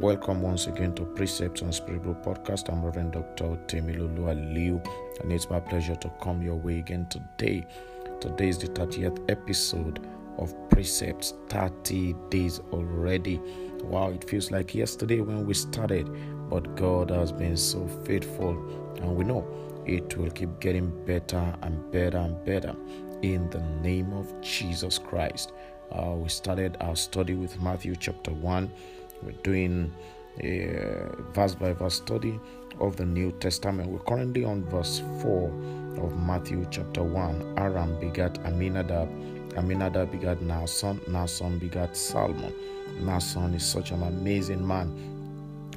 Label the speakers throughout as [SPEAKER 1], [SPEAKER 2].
[SPEAKER 1] Welcome once again to Precepts on Spiritual Podcast. I'm Reverend Dr. Temilolu Aliu, and it's my pleasure to come your way again today. Today is the 30th episode of Precepts, 30 days already. Wow, it feels like yesterday when we started, but God has been so faithful, and we know it will keep getting better and better and better in the name of Jesus Christ. Uh, we started our study with Matthew chapter 1 we're doing a uh, verse by verse study of the New Testament. We're currently on verse 4 of Matthew chapter 1. Aram begat Aminadab. Aminadab begat Naasson. Naasson begat Salmon. Naasson is such an amazing man.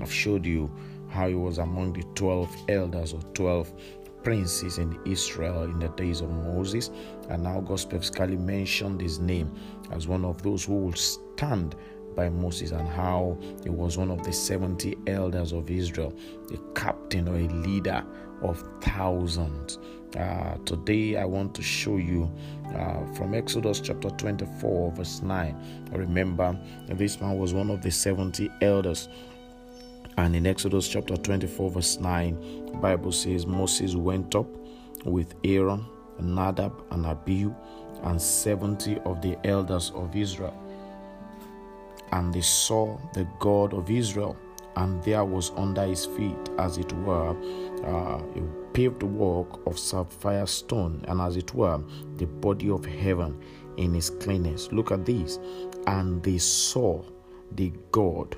[SPEAKER 1] I've showed you how he was among the 12 elders or 12 princes in Israel in the days of Moses. And now God specifically mentioned his name as one of those who will stand by Moses and how he was one of the 70 elders of Israel, a captain or a leader of thousands. Uh, today, I want to show you uh, from Exodus chapter 24, verse 9. Remember, this man was one of the 70 elders. And in Exodus chapter 24, verse 9, Bible says Moses went up with Aaron, Nadab, and Abihu, and 70 of the elders of Israel and they saw the God of Israel, and there was under his feet, as it were, uh, a paved walk of sapphire stone, and as it were, the body of heaven in his cleanness. Look at this. And they saw the God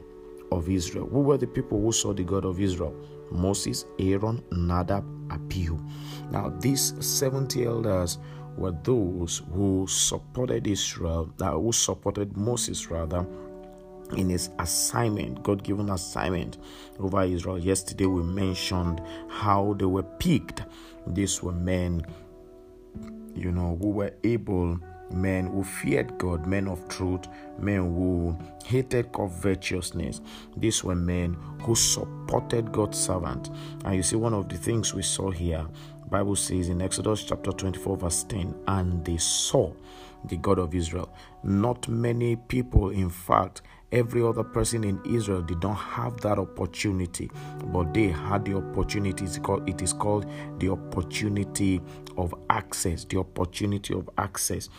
[SPEAKER 1] of Israel. Who were the people who saw the God of Israel? Moses, Aaron, Nadab, Abihu. Now, these 70 elders were those who supported Israel, uh, who supported Moses rather, in his assignment, God given assignment over Israel. Yesterday we mentioned how they were picked. These were men, you know, who were able, men who feared God, men of truth, men who hated covetousness. These were men who supported God's servant. And you see, one of the things we saw here, Bible says in Exodus chapter 24, verse 10, and they saw the God of Israel. Not many people, in fact, every other person in Israel did not have that opportunity, but they had the opportunity. It is called the opportunity of access, the opportunity of access.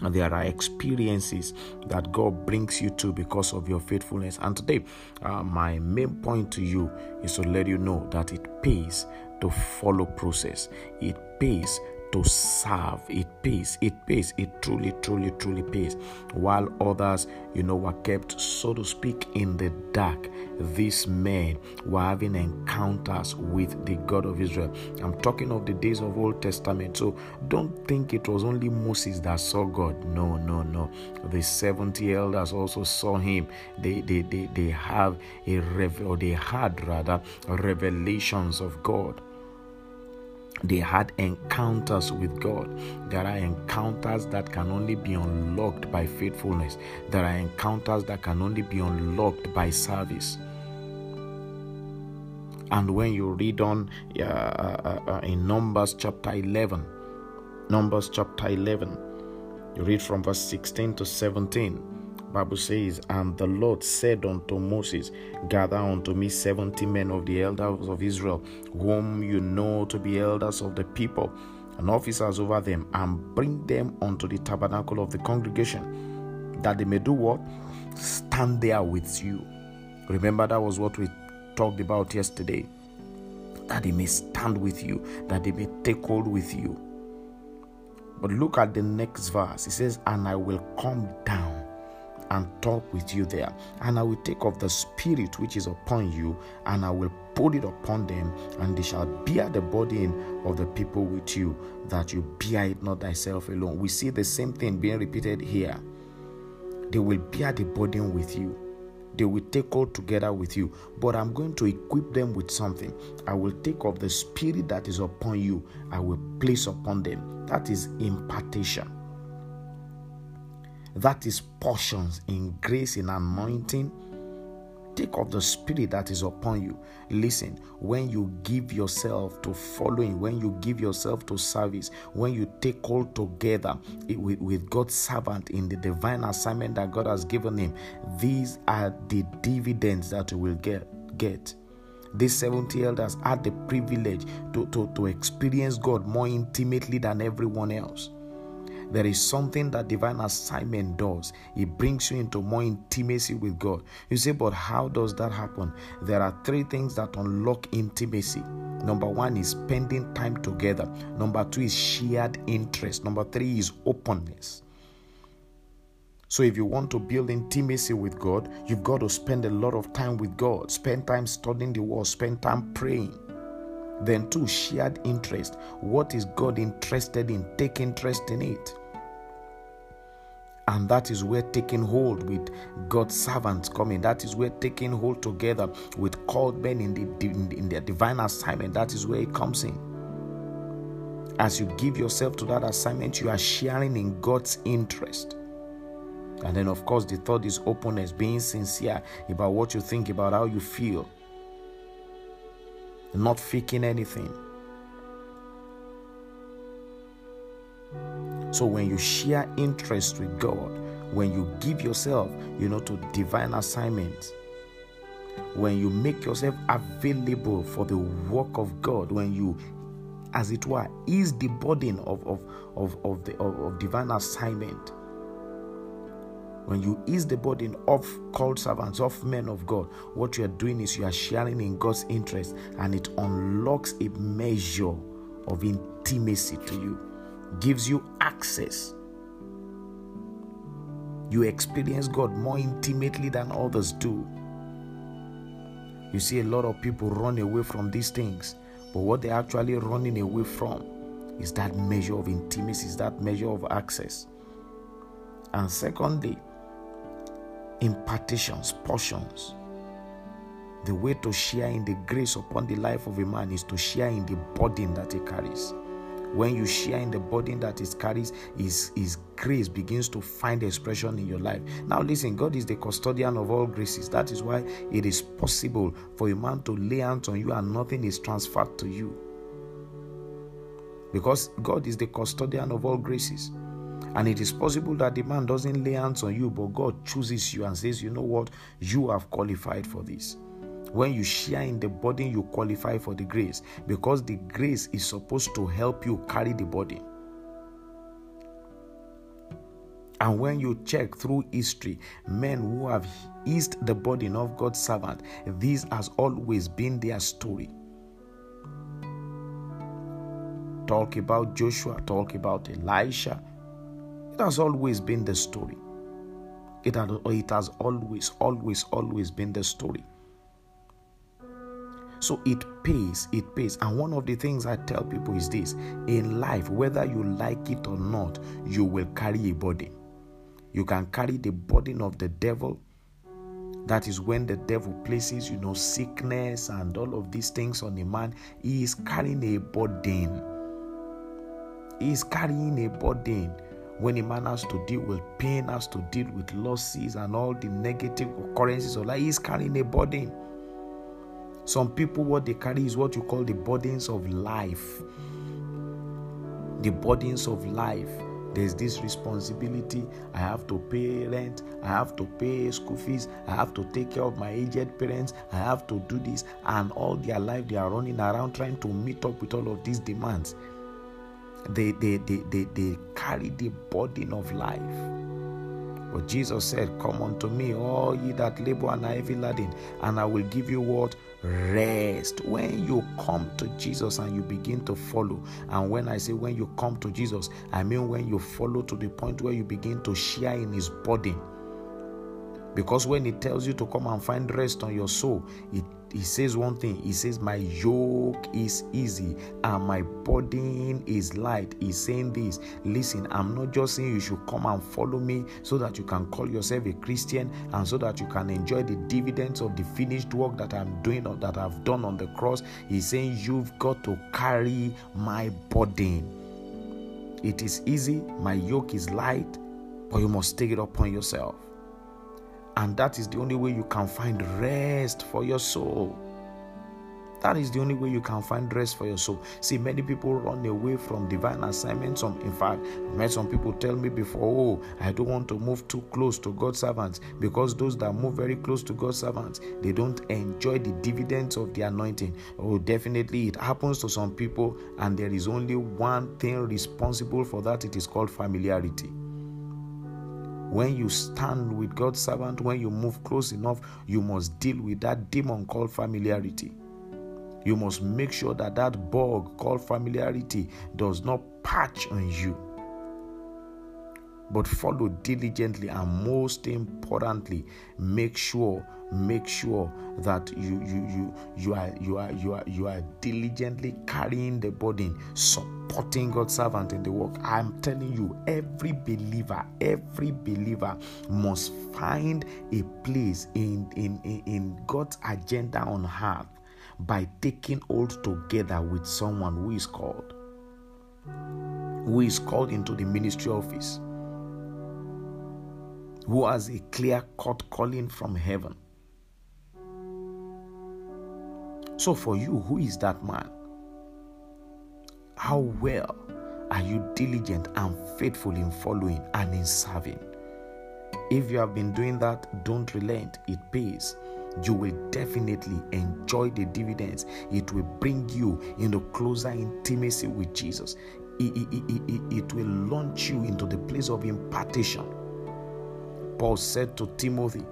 [SPEAKER 1] And there are experiences that God brings you to because of your faithfulness. And today, uh, my main point to you is to let you know that it pays to follow process. It pays to serve. It pays. It pays. It truly, truly, truly pays. While others, you know, were kept, so to speak, in the dark, these men were having encounters with the God of Israel. I'm talking of the days of Old Testament. So don't think it was only Moses that saw God. No, no, no. The 70 elders also saw him. They they they, they have a revel or they had rather revelations of God they had encounters with God. There are encounters that can only be unlocked by faithfulness. There are encounters that can only be unlocked by service. And when you read on uh, uh, uh, in Numbers chapter 11, Numbers chapter 11, you read from verse 16 to 17 Bible says, And the Lord said unto Moses, Gather unto me seventy men of the elders of Israel, whom you know to be elders of the people, and officers over them, and bring them unto the tabernacle of the congregation, that they may do what? Stand there with you. Remember, that was what we talked about yesterday. That they may stand with you, that they may take hold with you. But look at the next verse. It says, And I will come down and talk with you there. And I will take of the Spirit which is upon you, and I will put it upon them, and they shall bear the burden of the people with you, that you bear it not thyself alone. We see the same thing being repeated here. They will bear the burden with you. They will take all together with you, but I'm going to equip them with something. I will take of the spirit that is upon you, I will place upon them. That is impartation. That is portions in grace, in anointing, take of the spirit that is upon you. Listen, when you give yourself to following, when you give yourself to service, when you take all together with, with God's servant in the divine assignment that God has given him, these are the dividends that you will get. get. These 70 elders had the privilege to, to, to experience God more intimately than everyone else. There is something that divine assignment does. It brings you into more intimacy with God. You say, but how does that happen? There are three things that unlock intimacy. Number one is spending time together. Number two is shared interest. Number three is openness. So, if you want to build intimacy with God, you've got to spend a lot of time with God. Spend time studying the Word, spend time praying. Then, two, shared interest. What is God interested in? Take interest in it. And that is where taking hold with God's servants coming. That is where taking hold together with called men in, the, in, their divine assignment. That is where it comes in. As you give yourself to that assignment, you are sharing in God's interest. And then, of course, the third is openness, being sincere about what you think, about how you feel, not faking anything. So, when you share interest with God, when you give yourself, you know, to divine assignments, when you make yourself available for the work of God, when you as it were, ease the burden of, of, of, of, the, of, of divine assignment when you ease the burden of called servants, of men of God, what you are doing is you are sharing in God's interest and it unlocks a measure of intimacy to you, gives you access. You experience God more intimately than others do. You see, a lot of people run away from these things, but what they're actually running away from is that measure of intimacy, is that measure of access. And secondly, impartations, portions. The way to share in the grace upon the life of a man is to share in the burden that he carries. When you share in the burden that it carries, his, his grace begins to find expression in your life. Now, listen, God is the custodian of all graces. That is why it is possible for a man to lay hands on you and nothing is transferred to you. Because God is the custodian of all graces. And it is possible that the man doesn't lay hands on you, but God chooses you and says, You know what? You have qualified for this. When you share in the burden, you qualify for the grace because the grace is supposed to help you carry the burden. And when you check through history, men who have eased the burden of God's servant, this has always been their story. Talk about Joshua, talk about Elisha, it has always been the story. It, it has always, always, always been the story. So it pays, it pays. And one of the things I tell people is this in life, whether you like it or not, you will carry a burden. You can carry the burden of the devil. That is when the devil places, you know, sickness and all of these things on a man. He is carrying a burden. He is carrying a burden when a man has to deal with pain, has to deal with losses and all the negative occurrences of life, he's carrying a burden. Some people, what they carry is what you call the burdens of life. The burdens of life. There's this responsibility. I have to pay rent. I have to pay school fees. I have to take care of my aged parents. I have to do this. And all their life, they are running around trying to meet up with all of these demands they, they, they, they, they carry the burden of life. But Jesus said, Come unto me, all ye that labor and are heavy laden, and I will give you what? Rest. When you come to Jesus and you begin to follow, and when I say when you come to Jesus, I mean when you follow to the point where you begin to share in his body. Because when he tells you to come and find rest on your soul, it he says one thing. He says my yoke is easy and my burden is light. He's saying this. Listen i'm not just saying you should come and follow me so that you can call yourself a christian and so that you can enjoy the dividends of the finished work that i'm doing or that i've done on the cross. He's saying you've got to carry my burden. It is easy. My yoke is light but you must take it upon yourself And that is the only way you can find rest for your soul. That is the only way you can find rest for your soul. See, many people run away from divine assignments. Some, in fact, I met some people tell me before, "Oh, I don't want to move too close to God's servants because those that move very close to God's servants, they don't enjoy the dividends of the anointing." Oh, definitely, it happens to some people, and there is only one thing responsible for that. It is called familiarity when you stand with God's servant, when you move close enough, you must deal with that demon called familiarity. You must make sure that that bug called familiarity does not patch on you. But follow diligently and most importantly, make sure make sure that you you you you are you are you are you are diligently carrying the burden supporting god's servant in the work. I'm telling you every believer every believer must find a place in in in, god's agenda on earth by taking hold together with someone who is called who is called into the ministry office who has a clear cut calling from heaven. So for you who is that man how well are you diligent and faithful in following and in serving if you have been doing that don't relent it pays you will definitely enjoy the dividends. It will bring you into closer intimacy with Jesus. It, it, it, it, will launch you into the place of impartation. Paul said to Timothy,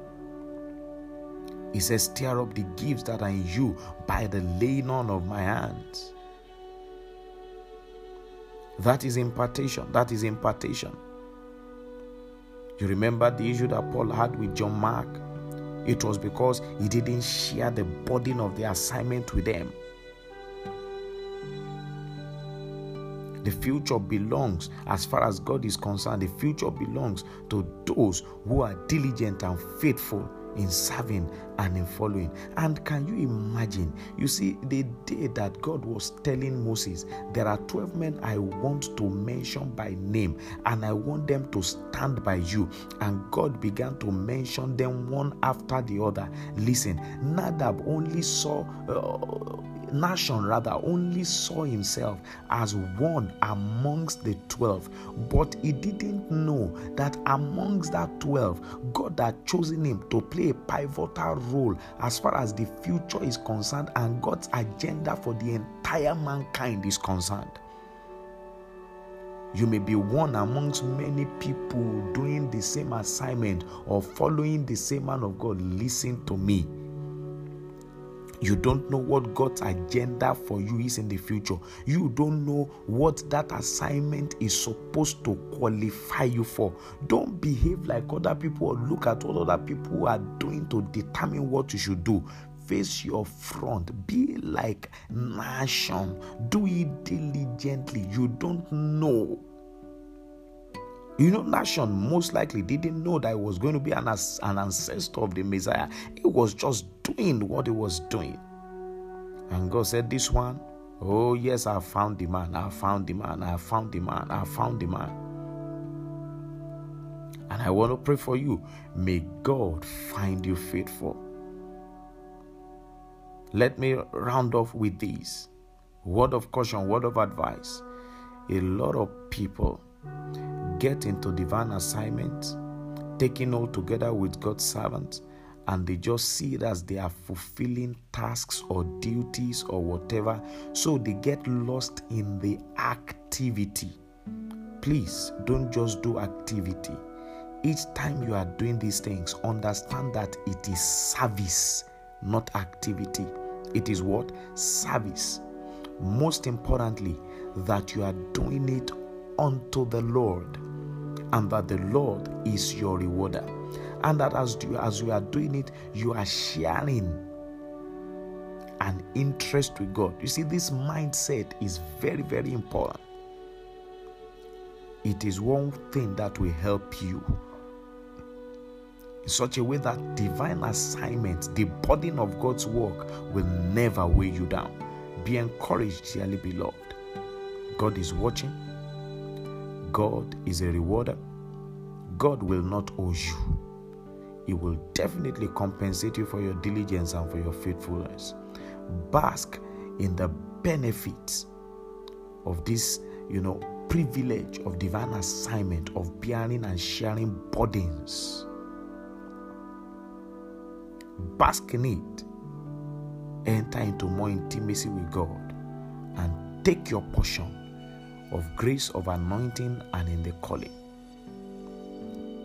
[SPEAKER 1] He says, Stir up the gifts that are in you by the laying on of my hands. That is impartation. That is impartation. You remember the issue that Paul had with John Mark? It was because he didn't share the burden of the assignment with them. The future belongs, as far as God is concerned, the future belongs to those who are diligent and faithful in serving and in following. And can you imagine? You see, the day that God was telling Moses, There are 12 men I want to mention by name, and I want them to stand by you. And God began to mention them one after the other. Listen, Nadab only saw. Uh, Nahshon rather only saw himself as one amongst the 12, but he didn't know that amongst that 12, God had chosen him to play a pivotal role as far as the future is concerned and God's agenda for the entire mankind is concerned. You may be one amongst many people doing the same assignment or following the same man of God. Listen to me you don't know what God's agenda for you is in the future. You don't know what that assignment is supposed to qualify you for. Don't behave like other people or look at what other people are doing to determine what you should do face your front. Be like Nahshon. Do it diligently. You don't know. You know, Nahshon most likely didn't know that he was going to be an, an ancestor of the Messiah. He was just doing what he was doing. And God said, This one, oh, yes, I found the man, I found the man, I found the man, I found the man. And I want to pray for you. May God find you faithful. Let me round off with this word of caution, word of advice. A lot of people get into divine assignments, taking all together with God's servants, and they just see it as they are fulfilling tasks or duties or whatever. So they get lost in the activity. Please don't just do activity. Each time you are doing these things, understand that it is service, not activity. It is what? Service. Most importantly, that you are doing it unto the Lord and that the Lord is your rewarder and that as you, as you are doing it, you are sharing an interest with God. You see, this mindset is very, very important. It is one thing that will help you in such a way that divine assignment, the burden of God's work, will never weigh you down. Be encouraged, dearly beloved. God is watching, God is a rewarder. God will not owe you. He will definitely compensate you for your diligence and for your faithfulness. Bask in the benefits of this, you know, privilege of divine assignment of bearing and sharing burdens. Bask in it. Enter into more intimacy with God and take your portion of grace of anointing and in the calling.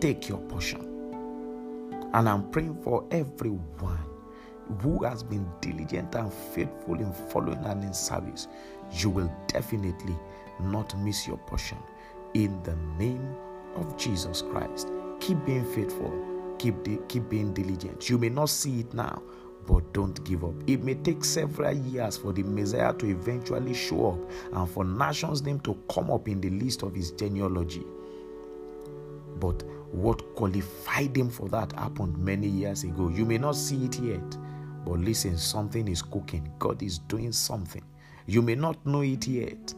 [SPEAKER 1] Take your portion. And I'm praying for everyone who has been diligent and faithful in following and in service. You will definitely not miss your portion. In the name of Jesus Christ, keep being faithful, keep, di- keep being diligent. You may not see it now, but don't give up. It may take several years for the Messiah to eventually show up and for Nahshon's name to come up in the list of his genealogy. But what qualified him for that happened many years ago. You may not see it yet, but listen, something is cooking. God is doing something. You may not know it yet.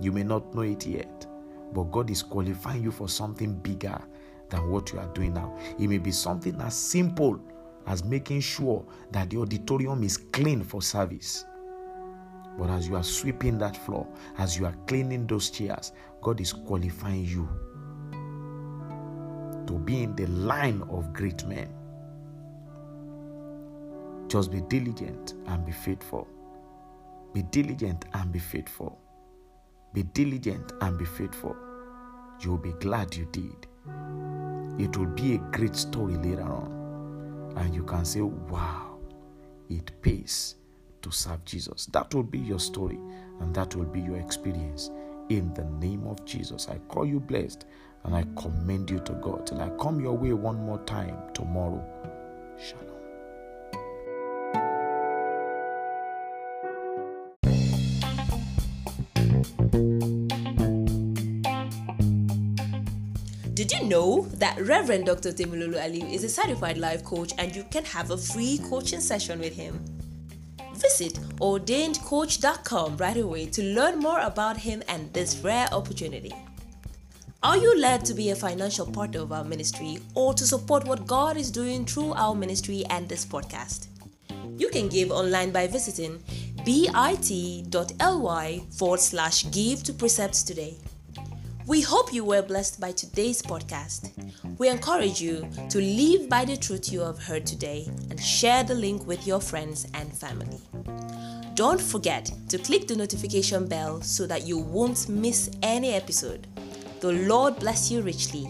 [SPEAKER 1] You may not know it yet, but God is qualifying you for something bigger than what you are doing now. It may be something as simple as making sure that the auditorium is clean for service. But as you are sweeping that floor, as you are cleaning those chairs, God is qualifying you to be in the line of great men. Just be diligent and be faithful. Be diligent and be faithful. Be diligent and be faithful. You will be glad you did. It will be a great story later on. And you can say, wow, it pays to serve Jesus. That will be your story and that will be your experience. In the name of Jesus, I call you blessed and I commend you to God till I come your way one more time tomorrow. Shalom.
[SPEAKER 2] Did you know that Reverend Dr. Temilolu Ali is a certified life coach and you can have a free coaching session with him? Visit ordainedcoach.com right away to learn more about him and this rare opportunity. Are you led to be a financial partner of our ministry or to support what God is doing through our ministry and this podcast? You can give online by visiting bit.ly forward slash give to precepts today. We hope you were blessed by today's podcast. We encourage you to live by the truth you have heard today and share the link with your friends and family. Don't forget to click the notification bell so that you won't miss any episode. The Lord bless you richly